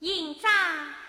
银簪